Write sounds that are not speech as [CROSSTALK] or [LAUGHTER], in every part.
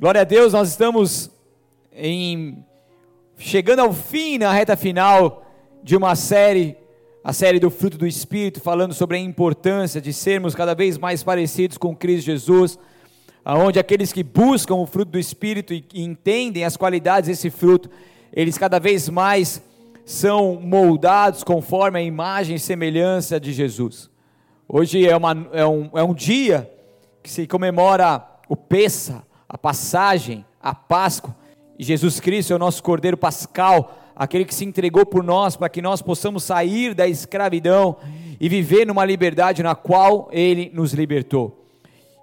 Glória a Deus, nós estamos em chegando ao fim, na reta final de uma série, a série do fruto do Espírito, falando sobre a importância de sermos cada vez mais parecidos com Cristo Jesus, aonde aqueles que buscam o fruto do Espírito e, entendem as qualidades desse fruto, eles cada vez mais são moldados conforme a imagem e semelhança de Jesus. Hoje é, uma, é, um, é um dia que se comemora o Pessa, a passagem, a Páscoa, Jesus Cristo é o nosso Cordeiro Pascal, aquele que se entregou por nós para que nós possamos sair da escravidão e viver numa liberdade na qual Ele nos libertou.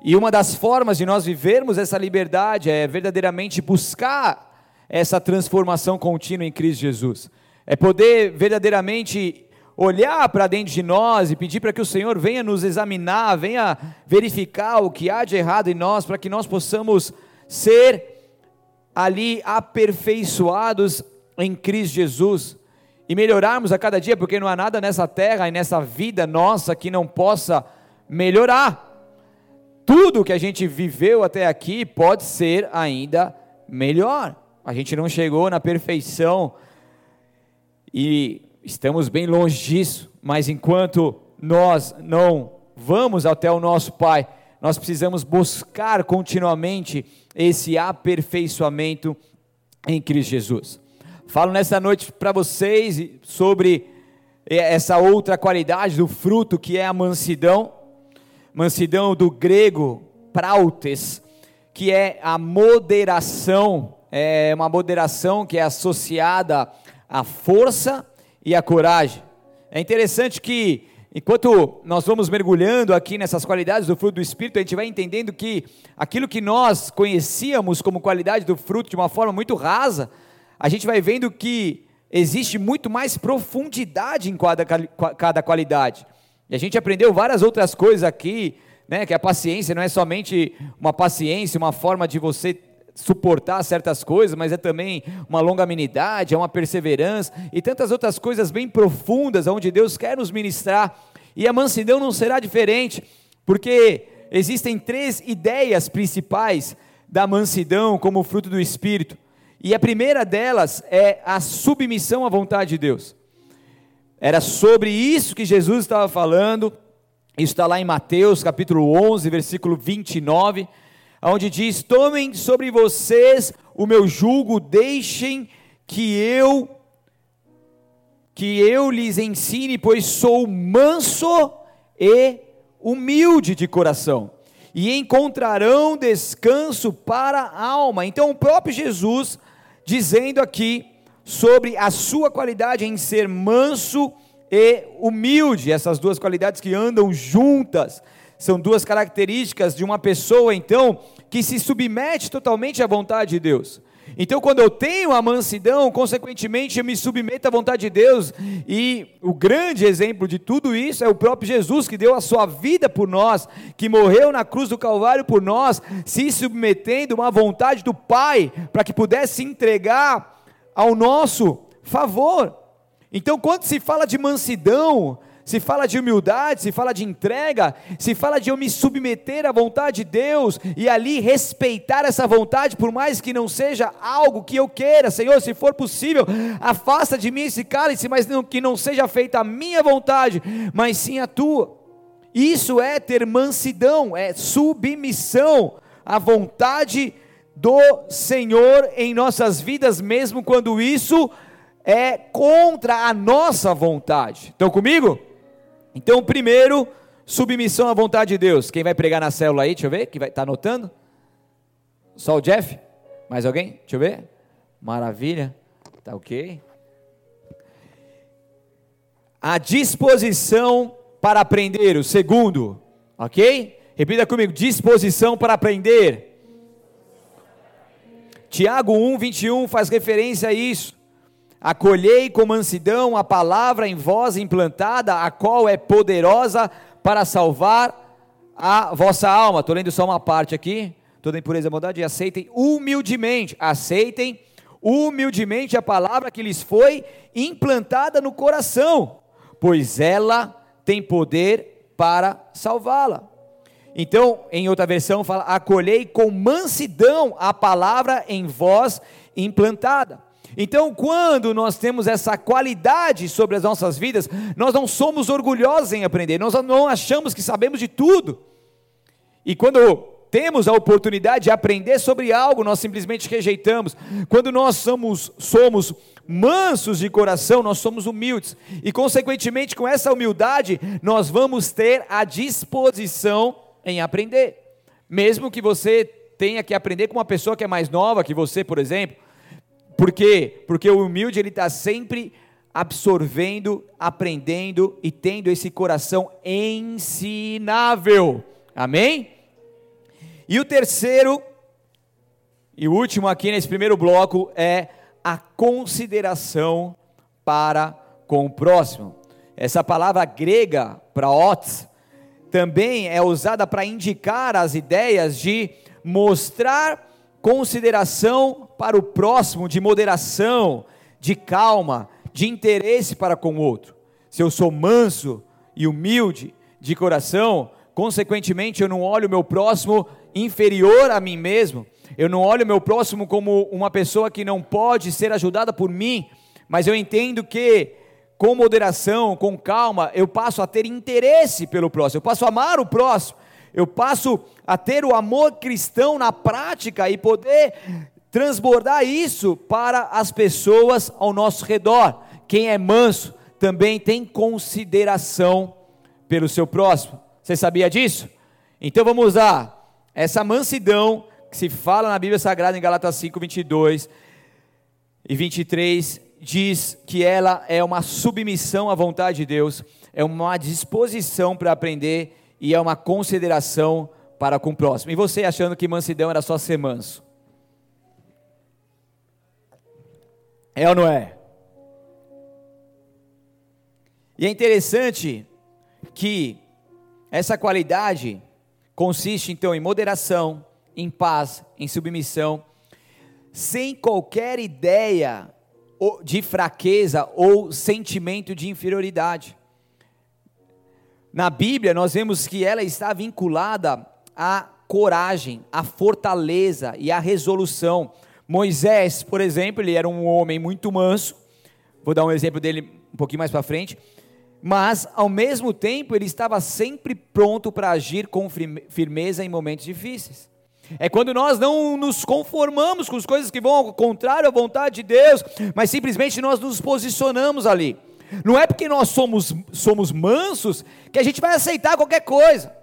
E uma das formas de nós vivermos essa liberdade é verdadeiramente buscar essa transformação contínua em Cristo Jesus. É poder verdadeiramente olhar para dentro de nós e pedir para que o Senhor venha nos examinar, venha verificar o que há de errado em nós, para que nós possamos ser ali aperfeiçoados em Cristo Jesus e melhorarmos a cada dia, porque não há nada nessa terra e nessa vida nossa que não possa melhorar. Tudo que a gente viveu até aqui pode ser ainda melhor. A gente não chegou na perfeição e Estamos bem longe disso, mas enquanto nós não vamos até o nosso Pai, nós precisamos buscar continuamente esse aperfeiçoamento em Cristo Jesus. Falo nessa noite para vocês sobre essa outra qualidade do fruto que é a mansidão, mansidão do grego prautes, que é a moderação, é uma moderação que é associada à força e a coragem. É interessante que, enquanto nós vamos mergulhando aqui nessas qualidades do fruto do Espírito, a gente vai entendendo que aquilo que nós conhecíamos como qualidade do fruto de uma forma muito rasa, a gente vai vendo que existe muito mais profundidade em cada, cada qualidade. E a gente aprendeu várias outras coisas aqui, né, que a paciência não é somente uma paciência, uma forma de você suportar certas coisas, mas é também uma longanimidade, é uma perseverança e tantas outras coisas bem profundas onde Deus quer nos ministrar. E a mansidão não será diferente, porque existem três ideias principais da mansidão como fruto do espírito. E a primeira delas é a submissão à vontade de Deus. Era sobre isso que Jesus estava falando. Isso está lá em Mateus capítulo 11, versículo 29 onde diz: Tomem sobre vocês o meu jugo, deixem que eu que eu lhes ensine, pois sou manso e humilde de coração, e encontrarão descanso para a alma. Então, o próprio Jesus dizendo aqui sobre a sua qualidade em ser manso e humilde, essas duas qualidades que andam juntas. São duas características de uma pessoa, então, que se submete totalmente à vontade de Deus. Então, quando eu tenho a mansidão, consequentemente eu me submeto à vontade de Deus, e o grande exemplo de tudo isso é o próprio Jesus, que deu a sua vida por nós, que morreu na cruz do Calvário por nós, se submetendo à vontade do Pai, para que pudesse entregar ao nosso favor. Então, quando se fala de mansidão, se fala de humildade, se fala de entrega, se fala de eu me submeter à vontade de Deus e ali respeitar essa vontade, por mais que não seja algo que eu queira, Senhor, se for possível, afasta de mim esse cálice, mas não, que não seja feita a minha vontade, mas sim a tua. Isso é ter mansidão, é submissão à vontade do Senhor em nossas vidas, mesmo quando isso é contra a nossa vontade. Estão comigo? Então, primeiro, submissão à vontade de Deus. Quem vai pregar na célula aí? Deixa eu ver. Quem vai? Tá anotando? Só o Jeff? Mais alguém? Deixa eu ver. Maravilha. Tá ok. A disposição para aprender. O segundo. Ok? Repita comigo. Disposição para aprender. Tiago 1, 21 faz referência a isso. Acolhei com mansidão a palavra em vós implantada, a qual é poderosa para salvar a vossa alma. Estou lendo só uma parte aqui. Toda impureza e maldade. E aceitem humildemente, aceitem humildemente a palavra que lhes foi implantada no coração, pois ela tem poder para salvá-la. Então, em outra versão, fala: acolhei com mansidão a palavra em vós implantada. Então, quando nós temos essa qualidade sobre as nossas vidas, nós não somos orgulhosos em aprender, nós não achamos que sabemos de tudo. E quando temos a oportunidade de aprender sobre algo, nós simplesmente rejeitamos. Quando nós somos, somos mansos de coração, nós somos humildes. E, consequentemente, com essa humildade, nós vamos ter a disposição em aprender. Mesmo que você tenha que aprender com uma pessoa que é mais nova que você, por exemplo. Por quê? Porque o humilde ele está sempre absorvendo, aprendendo e tendo esse coração ensinável. Amém? E o terceiro e último aqui nesse primeiro bloco é a consideração para com o próximo. Essa palavra grega, praot, também é usada para indicar as ideias de mostrar consideração para o próximo, de moderação, de calma, de interesse para com o outro. Se eu sou manso e humilde de coração, consequentemente eu não olho o meu próximo inferior a mim mesmo, eu não olho o meu próximo como uma pessoa que não pode ser ajudada por mim, mas eu entendo que com moderação, com calma, eu passo a ter interesse pelo próximo, eu passo a amar o próximo, eu passo a ter o amor cristão na prática e poder transbordar isso para as pessoas ao nosso redor. Quem é manso também tem consideração pelo seu próximo. Você sabia disso? Então vamos lá. Essa mansidão que se fala na Bíblia Sagrada em Galatas 5, 22 e 23 diz que ela é uma submissão à vontade de Deus, é uma disposição para aprender e é uma consideração para com o próximo. E você achando que mansidão era só ser manso? É ou não é? E é interessante que essa qualidade consiste então em moderação, em paz, em submissão, sem qualquer ideia de fraqueza ou sentimento de inferioridade. Na Bíblia, nós vemos que ela está vinculada à coragem, à fortaleza e à resolução. Moisés, por exemplo, ele era um homem muito manso. Vou dar um exemplo dele um pouquinho mais para frente. Mas, ao mesmo tempo, ele estava sempre pronto para agir com firmeza em momentos difíceis. É quando nós não nos conformamos com as coisas que vão ao contrário à vontade de Deus, mas simplesmente nós nos posicionamos ali. Não é porque nós somos, somos mansos que a gente vai aceitar qualquer coisa,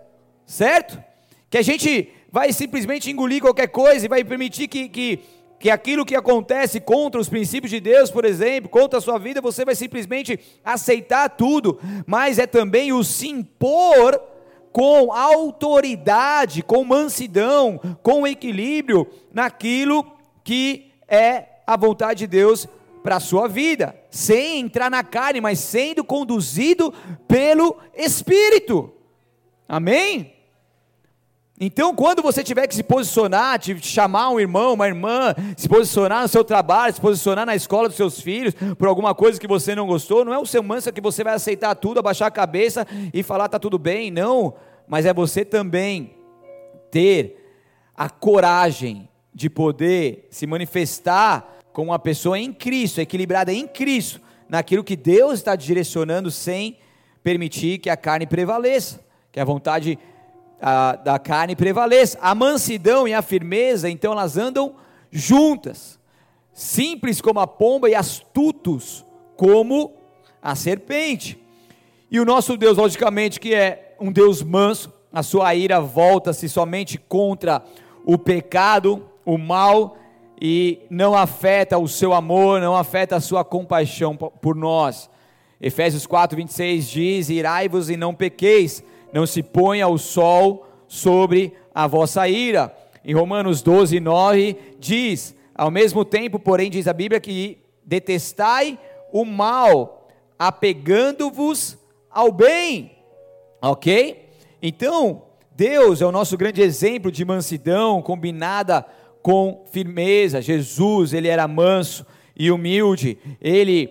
certo? Que a gente vai simplesmente engolir qualquer coisa e vai permitir que, que, que aquilo que acontece contra os princípios de Deus, por exemplo, contra a sua vida, você vai simplesmente aceitar tudo, mas é também o se impor com autoridade, com mansidão, com equilíbrio naquilo que é a vontade de Deus para a sua vida, sem entrar na carne, mas sendo conduzido pelo Espírito. Amém? Então, quando você tiver que se posicionar, te chamar um irmão, uma irmã, se posicionar no seu trabalho, se posicionar na escola dos seus filhos, por alguma coisa que você não gostou, não é o seu manso que você vai aceitar tudo, abaixar a cabeça e falar tá tudo bem, não, mas é você também ter a coragem de poder se manifestar como uma pessoa em Cristo, equilibrada em Cristo, naquilo que Deus está direcionando sem permitir que a carne prevaleça, que a vontade a, da carne prevaleça. A mansidão e a firmeza, então, elas andam juntas, simples como a pomba e astutos como a serpente. E o nosso Deus, logicamente, que é um Deus manso, a sua ira volta-se somente contra o pecado, o mal, e não afeta o seu amor, não afeta a sua compaixão por nós. Efésios 4, 26 diz: Irai-vos e não pequeis não se ponha o sol sobre a vossa ira. Em Romanos 12, 9 diz: Ao mesmo tempo, porém, diz a Bíblia que detestai o mal, apegando-vos ao bem. Ok? Então, Deus é o nosso grande exemplo de mansidão combinada com firmeza. Jesus, ele era manso e humilde. Ele,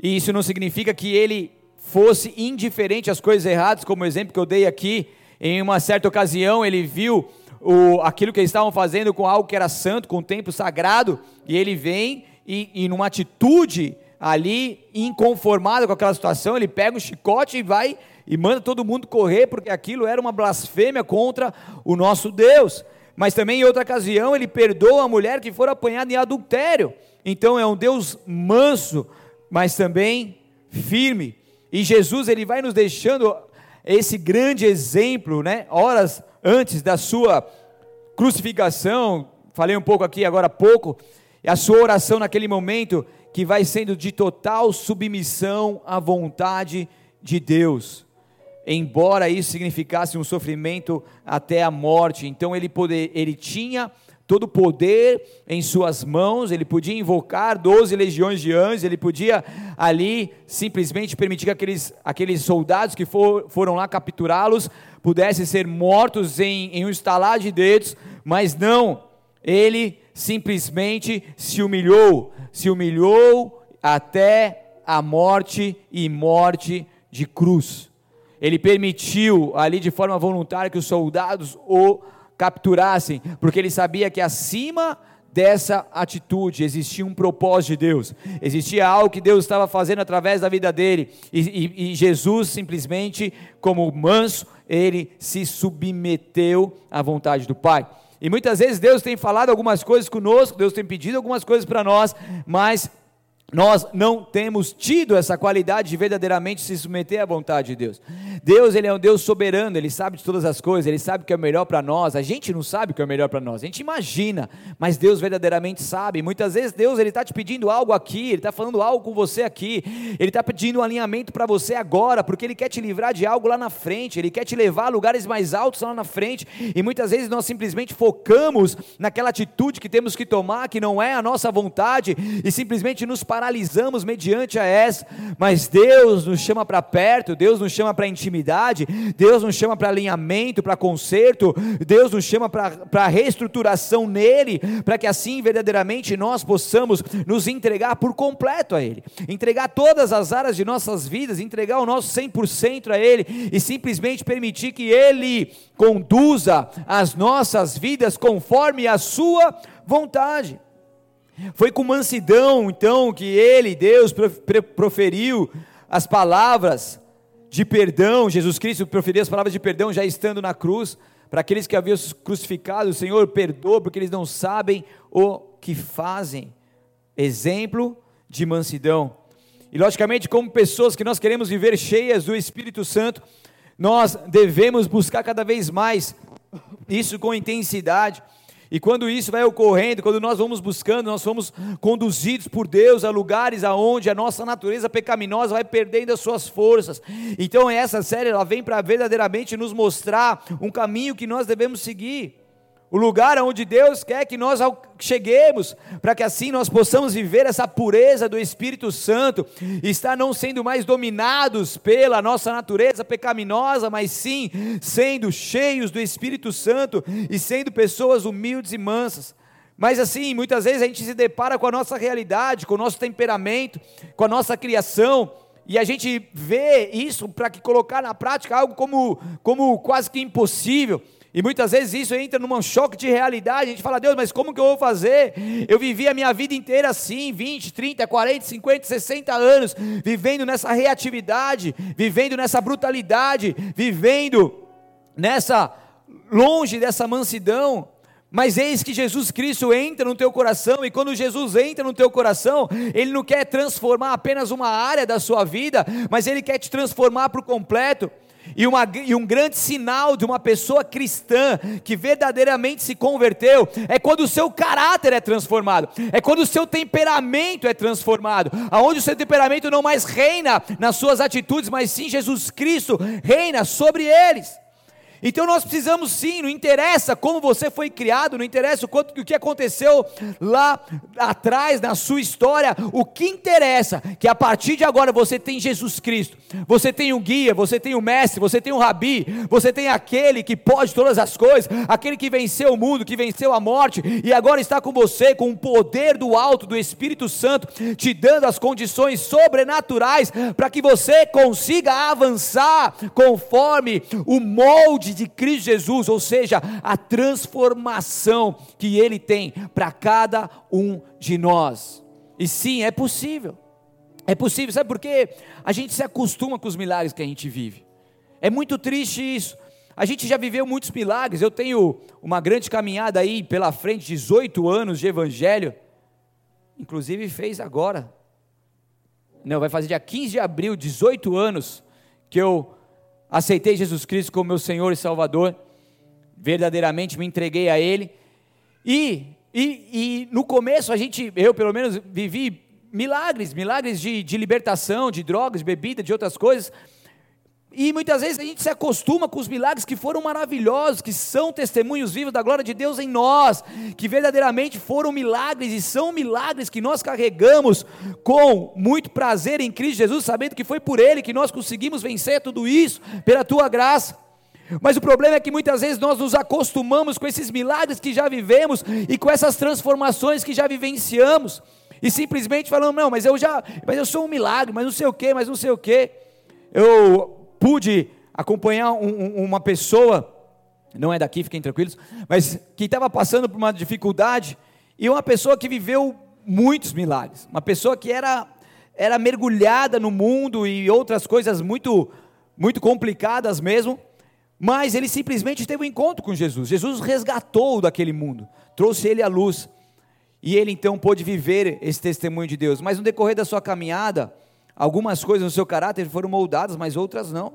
e isso não significa que ele fosse indiferente às coisas erradas, como o exemplo que eu dei aqui, Em uma certa ocasião, ele viu o, aquilo que eles estavam fazendo com algo que era santo, com o templo sagrado, e ele vem e, e numa atitude ali inconformada com aquela situação, ele pega um chicote e vai e manda todo mundo correr, porque aquilo era uma blasfêmia contra o nosso Deus. Mas também em outra ocasião ele perdoa a mulher que for apanhada em adultério. Então é um Deus manso, mas também firme. E Jesus ele vai nos deixando esse grande exemplo, né? Horas antes da sua crucificação, falei um pouco aqui agora há pouco, a sua oração naquele momento que vai sendo de total submissão à vontade de Deus. Embora isso significasse um sofrimento até a morte, então ele poder, ele tinha todo o poder em suas mãos, ele podia invocar doze legiões de anjos, ele podia ali simplesmente permitir que aqueles, aqueles soldados que for, foram lá capturá-los pudessem ser mortos em, em um estalar de dedos, mas não, ele simplesmente se humilhou, se humilhou até a morte e morte de cruz. Ele permitiu ali de forma voluntária que os soldados o capturassem, porque ele sabia que acima dessa atitude existia um propósito de Deus, existia algo que Deus estava fazendo através da vida dele, e, e, e Jesus simplesmente, como manso, ele se submeteu à vontade do Pai. E muitas vezes Deus tem falado algumas coisas conosco, Deus tem pedido algumas coisas para nós, mas nós não temos tido essa qualidade de verdadeiramente se submeter à vontade de Deus. Deus, ele é um Deus soberano, ele sabe de todas as coisas, ele sabe o que é melhor para nós. A gente não sabe o que é melhor para nós, a gente imagina, mas Deus verdadeiramente sabe. Muitas vezes Deus ele está te pedindo algo aqui, ele está falando algo com você aqui, ele está pedindo um alinhamento para você agora, porque ele quer te livrar de algo lá na frente, ele quer te levar a lugares mais altos lá na frente. E muitas vezes nós simplesmente focamos naquela atitude que temos que tomar, que não é a nossa vontade, e simplesmente nos paramos paralisamos mediante a essa, mas Deus nos chama para perto, Deus nos chama para intimidade, Deus nos chama para alinhamento, para conserto, Deus nos chama para reestruturação nele, para que assim verdadeiramente nós possamos nos entregar por completo a Ele, entregar todas as áreas de nossas vidas, entregar o nosso 100% a Ele e simplesmente permitir que Ele conduza as nossas vidas conforme a Sua vontade. Foi com mansidão, então, que ele, Deus, proferiu as palavras de perdão. Jesus Cristo proferiu as palavras de perdão já estando na cruz. Para aqueles que haviam crucificado, o Senhor perdoa porque eles não sabem o que fazem. Exemplo de mansidão. E logicamente, como pessoas que nós queremos viver cheias do Espírito Santo, nós devemos buscar cada vez mais isso com intensidade e quando isso vai ocorrendo, quando nós vamos buscando, nós somos conduzidos por Deus a lugares aonde a nossa natureza pecaminosa vai perdendo as suas forças. Então essa série ela vem para verdadeiramente nos mostrar um caminho que nós devemos seguir o lugar onde Deus quer que nós cheguemos, para que assim nós possamos viver essa pureza do Espírito Santo, estar não sendo mais dominados pela nossa natureza pecaminosa, mas sim sendo cheios do Espírito Santo e sendo pessoas humildes e mansas. Mas assim, muitas vezes a gente se depara com a nossa realidade, com o nosso temperamento, com a nossa criação, e a gente vê isso para que colocar na prática algo como, como quase que impossível. E muitas vezes isso entra num choque de realidade. A gente fala, Deus, mas como que eu vou fazer? Eu vivi a minha vida inteira assim, 20, 30, 40, 50, 60 anos, vivendo nessa reatividade, vivendo nessa brutalidade, vivendo nessa, longe dessa mansidão. Mas eis que Jesus Cristo entra no teu coração, e quando Jesus entra no teu coração, Ele não quer transformar apenas uma área da sua vida, mas Ele quer te transformar por completo. E, uma, e, um grande sinal de uma pessoa cristã que verdadeiramente se converteu é quando o seu caráter é transformado, é quando o seu temperamento é transformado, aonde o seu temperamento não mais reina nas suas atitudes, mas sim Jesus Cristo reina sobre eles. Então nós precisamos sim, não interessa como você foi criado, não interessa o, quanto, o que aconteceu lá atrás na sua história, o que interessa é que a partir de agora você tem Jesus Cristo, você tem um guia, você tem um mestre, você tem um rabi, você tem aquele que pode todas as coisas, aquele que venceu o mundo, que venceu a morte e agora está com você com o poder do alto do Espírito Santo, te dando as condições sobrenaturais para que você consiga avançar conforme o molde de Cristo Jesus, ou seja, a transformação que Ele tem para cada um de nós. E sim, é possível. É possível, sabe por quê? A gente se acostuma com os milagres que a gente vive. É muito triste isso. A gente já viveu muitos milagres. Eu tenho uma grande caminhada aí pela frente, 18 anos de evangelho. Inclusive fez agora. Não, vai fazer dia 15 de abril, 18 anos que eu aceitei Jesus Cristo como meu Senhor e Salvador. Verdadeiramente me entreguei a Ele. E, e, e no começo a gente, eu pelo menos, vivi milagres, milagres de, de libertação, de drogas, de bebida, de outras coisas. E muitas vezes a gente se acostuma com os milagres que foram maravilhosos, que são testemunhos vivos da glória de Deus em nós, que verdadeiramente foram milagres e são milagres que nós carregamos com muito prazer em Cristo Jesus, sabendo que foi por Ele que nós conseguimos vencer tudo isso, pela Tua graça. Mas o problema é que muitas vezes nós nos acostumamos com esses milagres que já vivemos e com essas transformações que já vivenciamos, e simplesmente falamos: não, mas eu já, mas eu sou um milagre, mas não sei o que, mas não sei o que. Eu pude acompanhar um, um, uma pessoa, não é daqui, fiquem tranquilos, mas que estava passando por uma dificuldade, e uma pessoa que viveu muitos milagres, uma pessoa que era, era mergulhada no mundo e outras coisas muito, muito complicadas mesmo, mas ele simplesmente teve um encontro com Jesus. Jesus resgatou daquele mundo, trouxe ele à luz. E ele então pôde viver esse testemunho de Deus. Mas no decorrer da sua caminhada, Algumas coisas no seu caráter foram moldadas, mas outras não.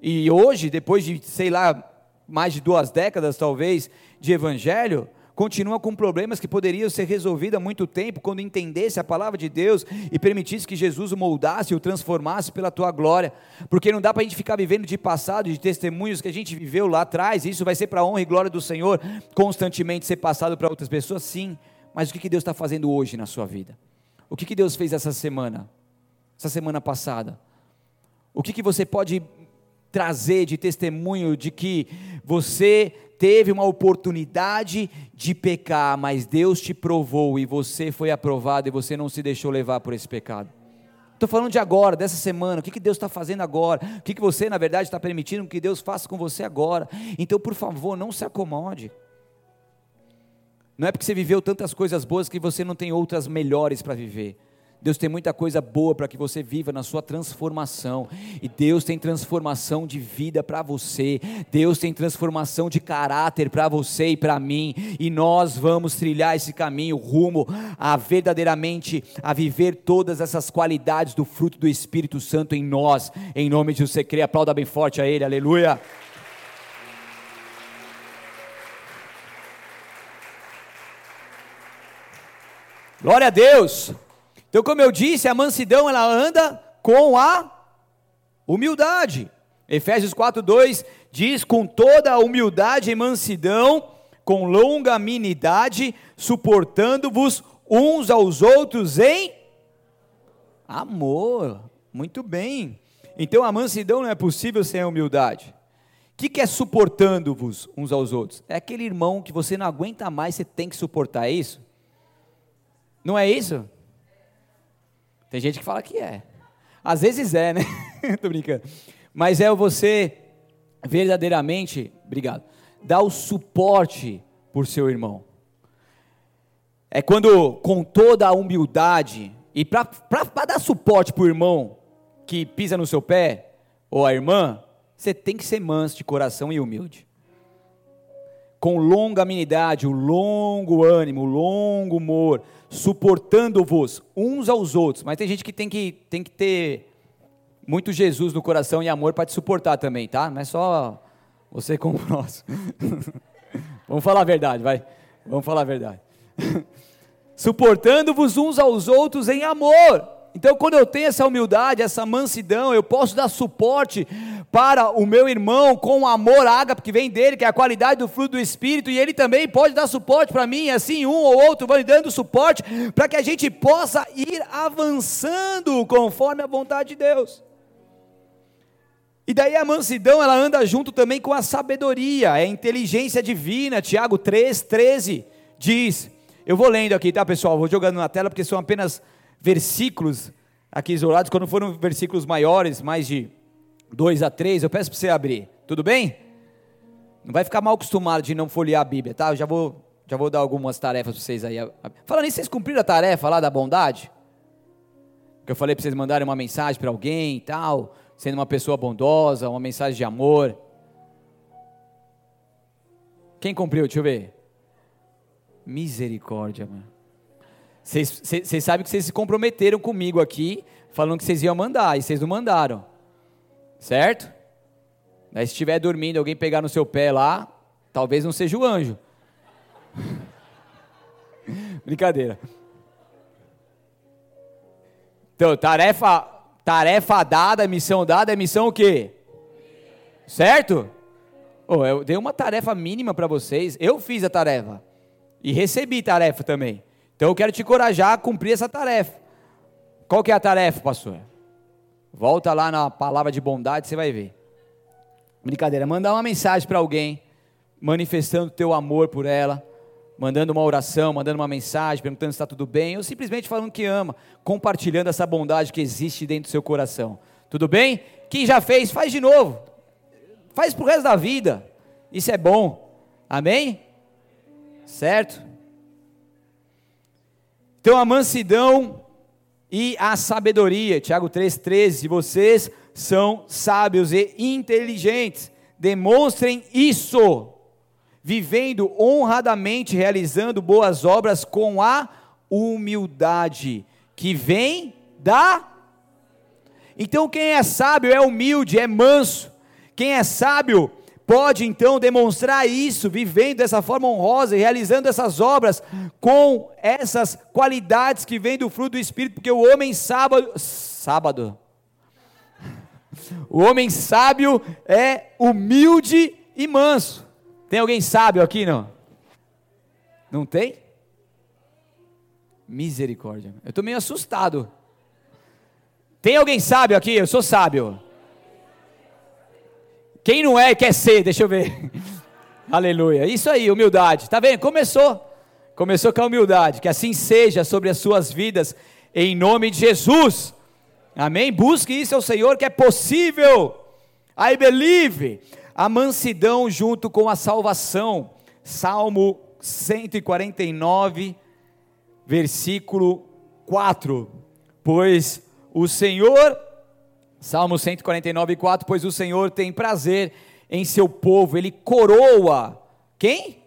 E hoje, depois de, sei lá, mais de duas décadas talvez de evangelho, continua com problemas que poderiam ser resolvidos há muito tempo, quando entendesse a palavra de Deus e permitisse que Jesus o moldasse e o transformasse pela tua glória, porque não dá para a gente ficar vivendo de passado, de testemunhos que a gente viveu lá atrás, isso vai ser para a honra e glória do Senhor, constantemente ser passado para outras pessoas, sim, mas o que Deus está fazendo hoje na sua vida? O que Deus fez essa semana? Essa semana passada? O que, que você pode trazer de testemunho de que você teve uma oportunidade de pecar, mas Deus te provou e você foi aprovado e você não se deixou levar por esse pecado? Estou falando de agora, dessa semana, o que, que Deus está fazendo agora, o que, que você, na verdade, está permitindo que Deus faça com você agora. Então, por favor, não se acomode. Não é porque você viveu tantas coisas boas que você não tem outras melhores para viver. Deus tem muita coisa boa para que você viva na sua transformação. E Deus tem transformação de vida para você. Deus tem transformação de caráter para você e para mim. E nós vamos trilhar esse caminho rumo a verdadeiramente a viver todas essas qualidades do fruto do Espírito Santo em nós. Em nome de Jesus, você crê, aplauda bem forte a Ele. Aleluia. Glória a Deus. Então, como eu disse, a mansidão ela anda com a humildade. Efésios 4:2 diz: "Com toda a humildade e mansidão, com longanimidade, suportando-vos uns aos outros em amor". Muito bem. Então a mansidão não é possível sem a humildade. O que, que é suportando-vos uns aos outros? É aquele irmão que você não aguenta mais, você tem que suportar, é isso? Não é isso? Tem gente que fala que é. Às vezes é, né? [LAUGHS] Tô brincando. Mas é você verdadeiramente, obrigado, dar o suporte por seu irmão. É quando, com toda a humildade, e para dar suporte para o irmão que pisa no seu pé, ou a irmã, você tem que ser manso de coração e humilde. Com longa amenidade, o longo ânimo, o longo humor, suportando-vos uns aos outros. Mas tem gente que tem que, tem que ter muito Jesus no coração e amor para te suportar também, tá? Não é só você com o próximo. Vamos falar a verdade, vai. Vamos falar a verdade. [LAUGHS] Suportando-vos uns aos outros em amor. Então, quando eu tenho essa humildade, essa mansidão, eu posso dar suporte para o meu irmão com o amor ágape que vem dele, que é a qualidade do fruto do Espírito, e ele também pode dar suporte para mim, assim um ou outro vai dando suporte, para que a gente possa ir avançando conforme a vontade de Deus. E daí a mansidão, ela anda junto também com a sabedoria, é a inteligência divina, Tiago 3, 13, diz, eu vou lendo aqui, tá pessoal, vou jogando na tela, porque são apenas versículos aqui isolados, quando foram versículos maiores, mais de 2 a 3, eu peço para você abrir, tudo bem? Não vai ficar mal acostumado de não folhear a Bíblia, tá? Eu já vou, já vou dar algumas tarefas para vocês aí. Falando nisso, vocês cumpriram a tarefa lá da bondade? Que eu falei para vocês mandarem uma mensagem para alguém e tal, sendo uma pessoa bondosa, uma mensagem de amor. Quem cumpriu? Deixa eu ver. Misericórdia, mano. Vocês sabem que vocês se comprometeram comigo aqui, falando que vocês iam mandar, e vocês não mandaram. Certo? Mas se estiver dormindo, alguém pegar no seu pé lá, talvez não seja o anjo. [LAUGHS] Brincadeira. Então, tarefa, tarefa dada, missão dada, é missão o quê? Certo? Oh, eu dei uma tarefa mínima para vocês. Eu fiz a tarefa. E recebi tarefa também. Então eu quero te encorajar a cumprir essa tarefa. Qual que é a tarefa, pastor? Volta lá na palavra de bondade, você vai ver. Brincadeira, mandar uma mensagem para alguém, manifestando teu amor por ela, mandando uma oração, mandando uma mensagem, perguntando se está tudo bem, ou simplesmente falando que ama, compartilhando essa bondade que existe dentro do seu coração. Tudo bem? Quem já fez, faz de novo. Faz para o resto da vida. Isso é bom. Amém? Certo? Então a mansidão e a sabedoria, Tiago 3,13, vocês são sábios e inteligentes, demonstrem isso, vivendo honradamente, realizando boas obras com a humildade que vem da. Então quem é sábio é humilde, é manso. Quem é sábio pode então demonstrar isso, vivendo dessa forma honrosa e realizando essas obras com essas qualidades que vêm do fruto do Espírito, porque o homem sábado, sábado, o homem sábio é humilde e manso. Tem alguém sábio aqui não? Não tem? Misericórdia. Eu estou meio assustado. Tem alguém sábio aqui? Eu sou sábio. Quem não é quer ser, deixa eu ver. [LAUGHS] Aleluia. Isso aí, humildade. Tá vendo? Começou. Começou com a humildade. Que assim seja sobre as suas vidas, em nome de Jesus. Amém? Busque isso ao Senhor que é possível. I believe. A mansidão junto com a salvação. Salmo 149, versículo 4. Pois o Senhor Salmo 149, 4: Pois o Senhor tem prazer em seu povo, ele coroa quem?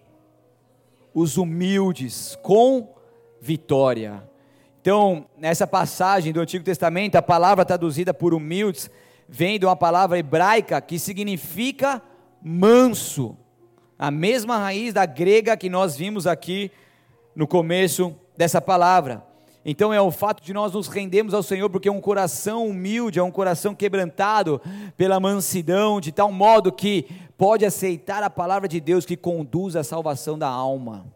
Os humildes com vitória. Então, nessa passagem do Antigo Testamento, a palavra traduzida por humildes vem de uma palavra hebraica que significa manso, a mesma raiz da grega que nós vimos aqui no começo dessa palavra. Então é o fato de nós nos rendermos ao Senhor, porque é um coração humilde, é um coração quebrantado pela mansidão, de tal modo que pode aceitar a palavra de Deus que conduz à salvação da alma.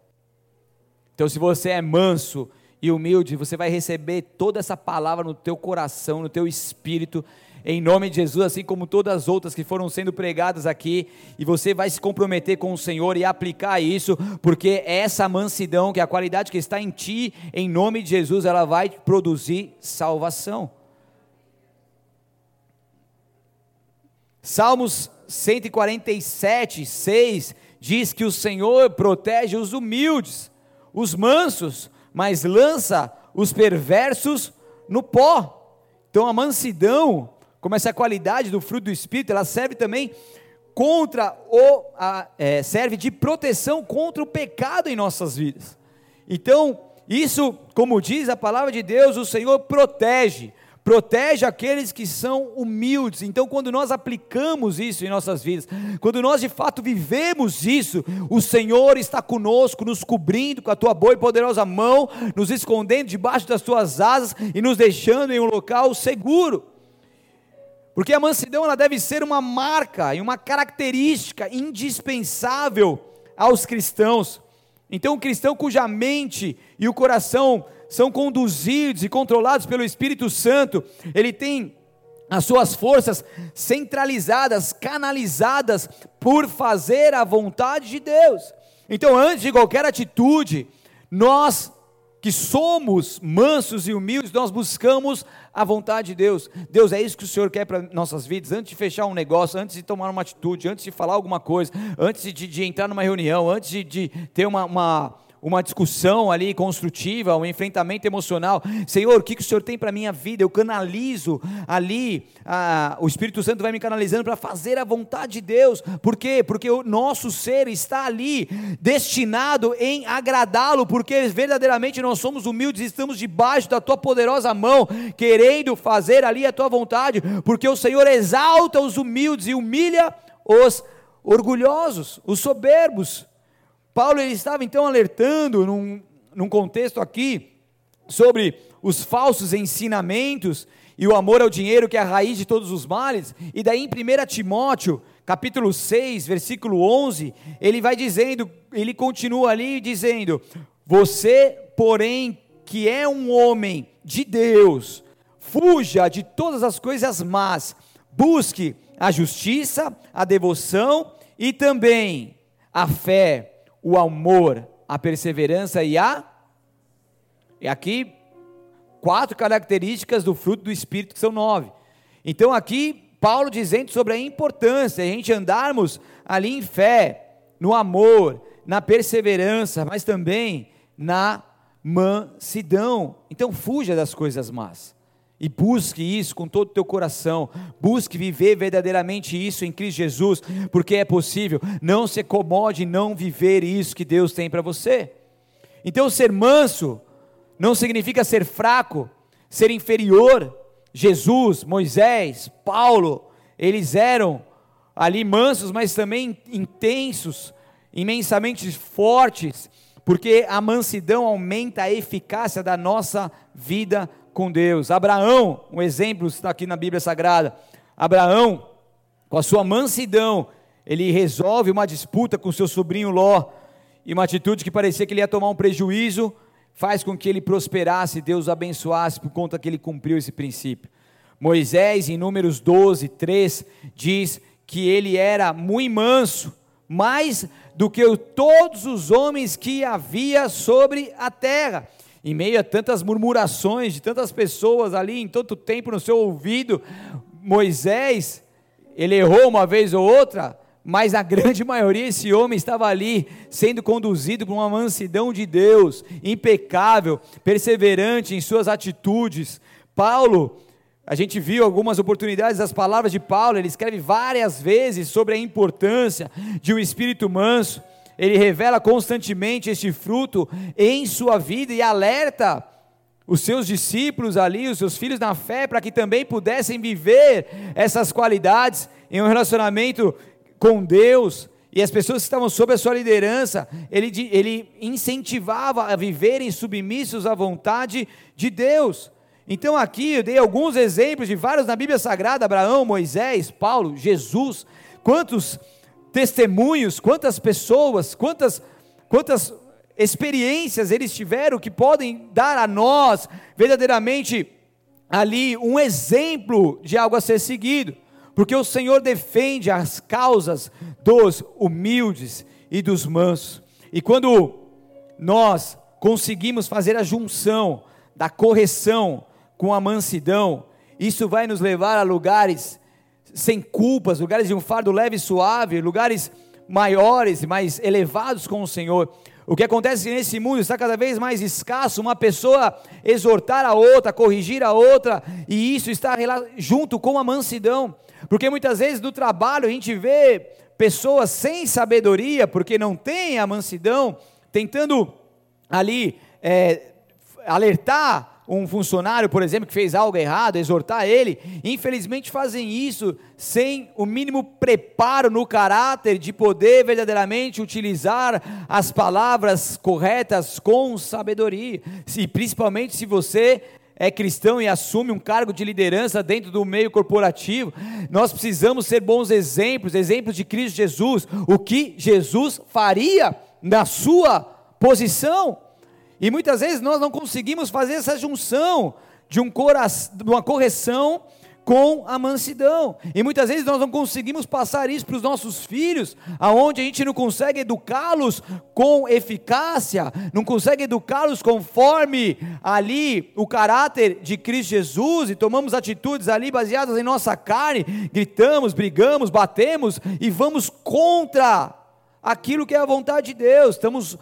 Então, se você é manso e humilde, você vai receber toda essa palavra no teu coração, no teu espírito, em nome de Jesus, assim como todas as outras que foram sendo pregadas aqui, e você vai se comprometer com o Senhor e aplicar isso, porque essa mansidão, que é a qualidade que está em ti, em nome de Jesus, ela vai produzir salvação. Salmos 147, 6 diz que o Senhor protege os humildes, os mansos, mas lança os perversos no pó. Então a mansidão como essa qualidade do fruto do Espírito, ela serve também contra o, a, é, serve de proteção contra o pecado em nossas vidas. Então, isso, como diz a palavra de Deus, o Senhor protege, protege aqueles que são humildes. Então, quando nós aplicamos isso em nossas vidas, quando nós de fato vivemos isso, o Senhor está conosco, nos cobrindo com a tua boa e poderosa mão, nos escondendo debaixo das tuas asas e nos deixando em um local seguro. Porque a mansidão ela deve ser uma marca e uma característica indispensável aos cristãos. Então, o cristão cuja mente e o coração são conduzidos e controlados pelo Espírito Santo, ele tem as suas forças centralizadas, canalizadas por fazer a vontade de Deus. Então, antes de qualquer atitude, nós que somos mansos e humildes, nós buscamos a vontade de Deus. Deus, é isso que o Senhor quer para nossas vidas. Antes de fechar um negócio, antes de tomar uma atitude, antes de falar alguma coisa, antes de, de entrar numa reunião, antes de, de ter uma, uma uma discussão ali construtiva, um enfrentamento emocional. Senhor, o que, que o Senhor tem para a minha vida? Eu canalizo ali, o Espírito Santo vai me canalizando para fazer a vontade de Deus. Por quê? Porque o nosso ser está ali destinado em agradá-lo, porque verdadeiramente nós somos humildes, estamos debaixo da tua poderosa mão, querendo fazer ali a tua vontade, porque o Senhor exalta os humildes e humilha os orgulhosos, os soberbos. Paulo ele estava então alertando num, num contexto aqui sobre os falsos ensinamentos e o amor ao dinheiro que é a raiz de todos os males. E daí em 1 Timóteo, capítulo 6, versículo 11, ele vai dizendo, ele continua ali dizendo: "Você, porém, que é um homem de Deus, fuja de todas as coisas más, busque a justiça, a devoção e também a fé, o amor, a perseverança e a. E aqui, quatro características do fruto do Espírito, que são nove. Então, aqui, Paulo dizendo sobre a importância de a gente andarmos ali em fé, no amor, na perseverança, mas também na mansidão. Então, fuja das coisas más. E busque isso com todo o teu coração. Busque viver verdadeiramente isso em Cristo Jesus, porque é possível. Não se acomode em não viver isso que Deus tem para você. Então, ser manso não significa ser fraco, ser inferior. Jesus, Moisés, Paulo, eles eram ali mansos, mas também intensos, imensamente fortes, porque a mansidão aumenta a eficácia da nossa vida com Deus. Abraão, um exemplo está aqui na Bíblia Sagrada. Abraão, com a sua mansidão, ele resolve uma disputa com seu sobrinho Ló, e uma atitude que parecia que ele ia tomar um prejuízo, faz com que ele prosperasse, Deus o abençoasse por conta que ele cumpriu esse princípio. Moisés, em Números 12, 3, diz que ele era muito manso, mais do que todos os homens que havia sobre a terra em meio a tantas murmurações de tantas pessoas ali em tanto tempo no seu ouvido, Moisés, ele errou uma vez ou outra, mas a [LAUGHS] grande maioria esse homem estava ali sendo conduzido por uma mansidão de Deus, impecável, perseverante em suas atitudes. Paulo, a gente viu algumas oportunidades das palavras de Paulo, ele escreve várias vezes sobre a importância de um espírito manso ele revela constantemente este fruto em sua vida e alerta os seus discípulos ali, os seus filhos na fé, para que também pudessem viver essas qualidades em um relacionamento com Deus. E as pessoas que estavam sob a sua liderança, ele, ele incentivava a viverem submissos à vontade de Deus. Então aqui eu dei alguns exemplos de vários na Bíblia Sagrada: Abraão, Moisés, Paulo, Jesus. Quantos testemunhos, quantas pessoas, quantas, quantas experiências eles tiveram que podem dar a nós verdadeiramente ali um exemplo de algo a ser seguido, porque o Senhor defende as causas dos humildes e dos mansos. E quando nós conseguimos fazer a junção da correção com a mansidão, isso vai nos levar a lugares sem culpas, lugares de um fardo leve e suave, lugares maiores, mais elevados com o Senhor. O que acontece nesse mundo está cada vez mais escasso uma pessoa exortar a outra, corrigir a outra, e isso está junto com a mansidão, porque muitas vezes no trabalho a gente vê pessoas sem sabedoria, porque não têm a mansidão, tentando ali é, alertar um funcionário, por exemplo, que fez algo errado, exortar ele, infelizmente fazem isso sem o mínimo preparo no caráter de poder verdadeiramente utilizar as palavras corretas com sabedoria. E principalmente se você é cristão e assume um cargo de liderança dentro do meio corporativo, nós precisamos ser bons exemplos, exemplos de Cristo Jesus, o que Jesus faria na sua posição. E muitas vezes nós não conseguimos fazer essa junção de, um cora... de uma correção com a mansidão. E muitas vezes nós não conseguimos passar isso para os nossos filhos, aonde a gente não consegue educá-los com eficácia, não consegue educá-los conforme ali o caráter de Cristo Jesus e tomamos atitudes ali baseadas em nossa carne, gritamos, brigamos, batemos e vamos contra aquilo que é a vontade de Deus. Estamos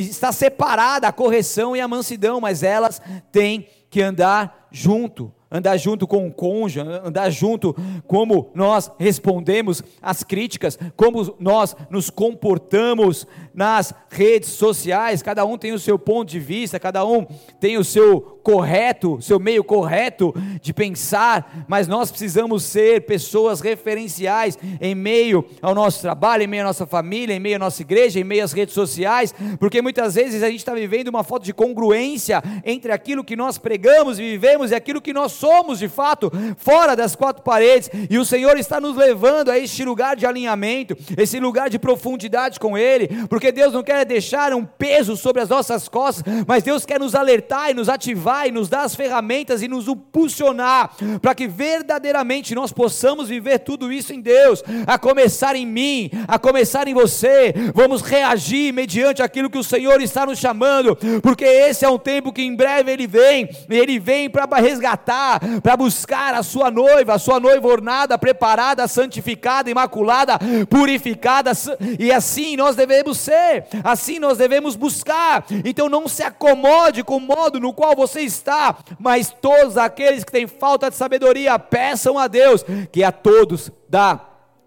está separada a correção e a mansidão, mas elas têm que andar junto andar junto com o cônjuge, andar junto como nós respondemos às críticas, como nós nos comportamos nas redes sociais. Cada um tem o seu ponto de vista, cada um tem o seu correto, seu meio correto de pensar, mas nós precisamos ser pessoas referenciais em meio ao nosso trabalho, em meio à nossa família, em meio à nossa igreja, em meio às redes sociais, porque muitas vezes a gente está vivendo uma falta de congruência entre aquilo que nós pregamos e vivemos e aquilo que nós somos de fato, fora das quatro paredes, e o Senhor está nos levando a este lugar de alinhamento, esse lugar de profundidade com Ele, porque Deus não quer deixar um peso sobre as nossas costas, mas Deus quer nos alertar e nos ativar e nos dar as ferramentas e nos impulsionar para que verdadeiramente nós possamos viver tudo isso em Deus, a começar em mim, a começar em você. Vamos reagir mediante aquilo que o Senhor está nos chamando, porque esse é um tempo que em breve Ele vem, Ele vem para resgatar, para buscar a sua noiva, a sua noiva ornada, preparada, santificada, imaculada, purificada, e assim nós devemos ser, assim nós devemos buscar. Então não se acomode com o modo no qual você está, mas todos aqueles que têm falta de sabedoria, peçam a Deus que a todos dá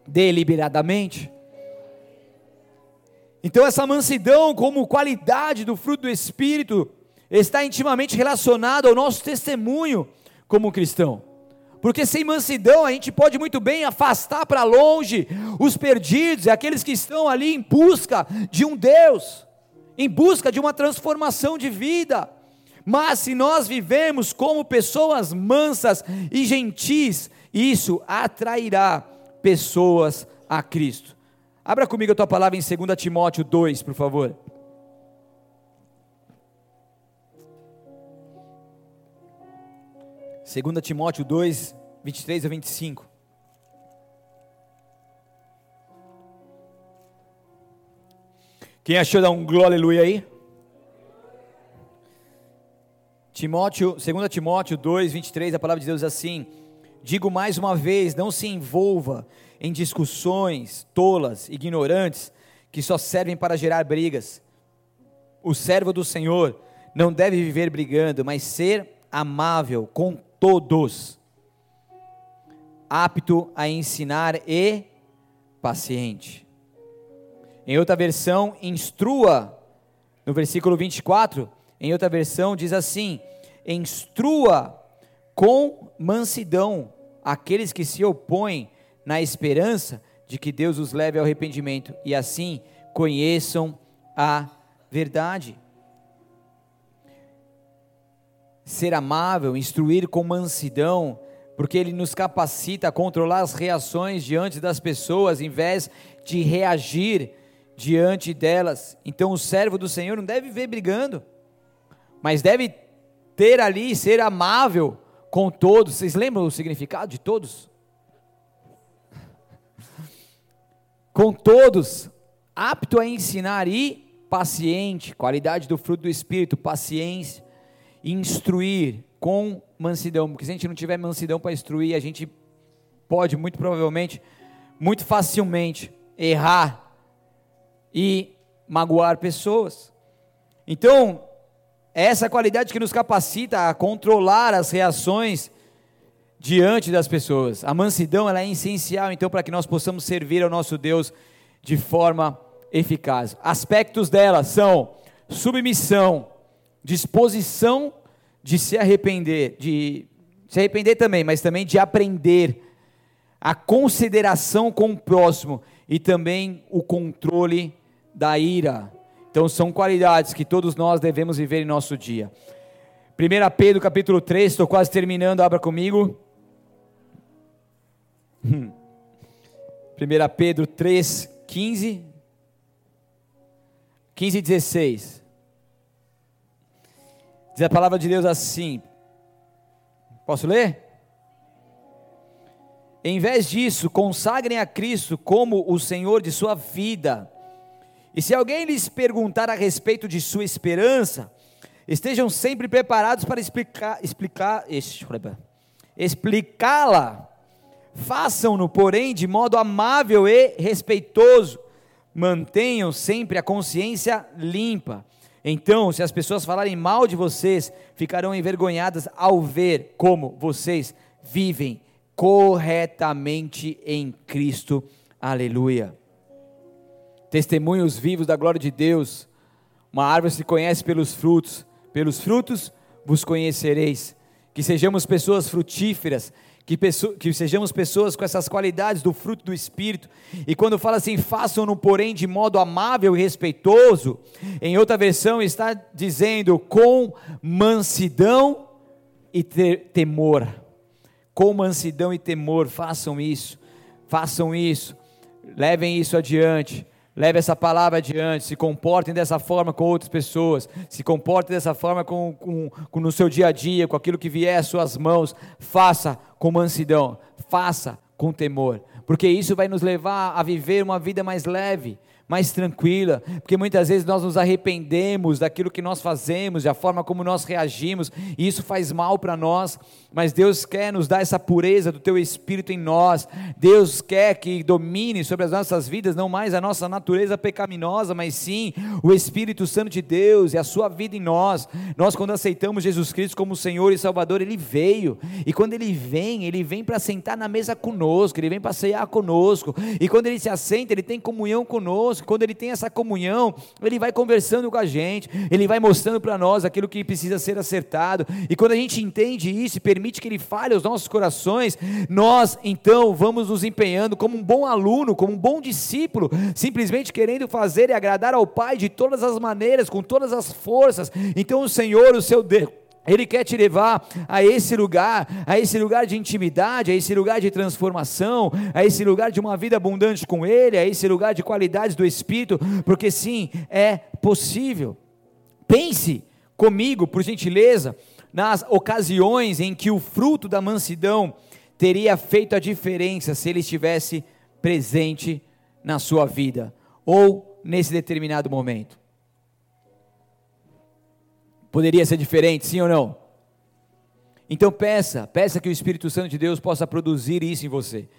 deliberadamente. Então, essa mansidão, como qualidade do fruto do Espírito, está intimamente relacionada ao nosso testemunho como cristão. Porque sem mansidão a gente pode muito bem afastar para longe os perdidos, aqueles que estão ali em busca de um Deus, em busca de uma transformação de vida. Mas se nós vivemos como pessoas mansas e gentis, isso atrairá pessoas a Cristo. Abra comigo a tua palavra em 2 Timóteo 2, por favor. 2 Timóteo 2, 23 a 25. Quem achou, dá um glória aleluia aí. Timóteo, 2 Timóteo 2, 23, a palavra de Deus diz assim: Digo mais uma vez, não se envolva em discussões tolas, ignorantes, que só servem para gerar brigas. O servo do Senhor não deve viver brigando, mas ser amável com todos, apto a ensinar e paciente. Em outra versão, instrua, no versículo 24, em outra versão diz assim: instrua com mansidão aqueles que se opõem na esperança de que Deus os leve ao arrependimento e assim conheçam a verdade ser amável, instruir com mansidão, porque ele nos capacita a controlar as reações diante das pessoas, em vez de reagir diante delas. Então, o servo do Senhor não deve viver brigando, mas deve ter ali, ser amável com todos. Vocês lembram o significado de todos? [LAUGHS] com todos, apto a ensinar e paciente, qualidade do fruto do Espírito, paciência instruir com mansidão, porque se a gente não tiver mansidão para instruir, a gente pode muito provavelmente, muito facilmente errar e magoar pessoas. Então, é essa qualidade que nos capacita a controlar as reações diante das pessoas. A mansidão ela é essencial então para que nós possamos servir ao nosso Deus de forma eficaz. Aspectos dela são submissão, disposição de se arrepender, de se arrepender também, mas também de aprender a consideração com o próximo e também o controle da ira. Então são qualidades que todos nós devemos viver em nosso dia. 1 Pedro capítulo 3, estou quase terminando, abra comigo. 1 Pedro 3, 15. 15 e 16. Diz a palavra de Deus assim. Posso ler? Em vez disso, consagrem a Cristo como o Senhor de sua vida. E se alguém lhes perguntar a respeito de sua esperança, estejam sempre preparados para explicar, explicar, explicá-la. Façam-no, porém, de modo amável e respeitoso. Mantenham sempre a consciência limpa. Então, se as pessoas falarem mal de vocês, ficarão envergonhadas ao ver como vocês vivem corretamente em Cristo. Aleluia. Testemunhos vivos da glória de Deus. Uma árvore se conhece pelos frutos, pelos frutos vos conhecereis. Que sejamos pessoas frutíferas, que, que, sejamos pessoas com essas qualidades do fruto do Espírito. E quando fala assim, façam-no, porém, de modo amável e respeitoso, em outra versão está dizendo com mansidão e temor com mansidão e temor, façam isso, façam isso, levem isso adiante, leve essa palavra adiante, se comportem dessa forma com outras pessoas, se comportem dessa forma com, com, com no seu dia a dia, com aquilo que vier às suas mãos, faça com mansidão, faça com temor, porque isso vai nos levar a viver uma vida mais leve, mais tranquila, porque muitas vezes nós nos arrependemos daquilo que nós fazemos, da forma como nós reagimos, e isso faz mal para nós, mas Deus quer nos dar essa pureza do teu espírito em nós. Deus quer que domine sobre as nossas vidas não mais a nossa natureza pecaminosa, mas sim o Espírito Santo de Deus e a sua vida em nós. Nós quando aceitamos Jesus Cristo como Senhor e Salvador, ele veio. E quando ele vem, ele vem para sentar na mesa conosco, ele vem para cear conosco. E quando ele se assenta, ele tem comunhão conosco quando ele tem essa comunhão, ele vai conversando com a gente, ele vai mostrando para nós aquilo que precisa ser acertado, e quando a gente entende isso e permite que ele fale aos nossos corações, nós então vamos nos empenhando como um bom aluno, como um bom discípulo, simplesmente querendo fazer e agradar ao Pai de todas as maneiras, com todas as forças. Então o Senhor, o seu Deus, ele quer te levar a esse lugar, a esse lugar de intimidade, a esse lugar de transformação, a esse lugar de uma vida abundante com Ele, a esse lugar de qualidades do Espírito, porque sim, é possível. Pense comigo, por gentileza, nas ocasiões em que o fruto da mansidão teria feito a diferença se ele estivesse presente na sua vida, ou nesse determinado momento. Poderia ser diferente, sim ou não? Então peça, peça que o Espírito Santo de Deus possa produzir isso em você.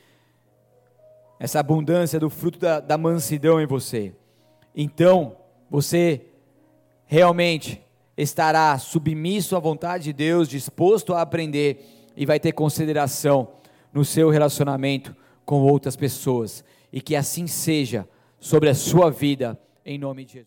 Essa abundância do fruto da, da mansidão em você. Então, você realmente estará submisso à vontade de Deus, disposto a aprender e vai ter consideração no seu relacionamento com outras pessoas. E que assim seja sobre a sua vida, em nome de Jesus.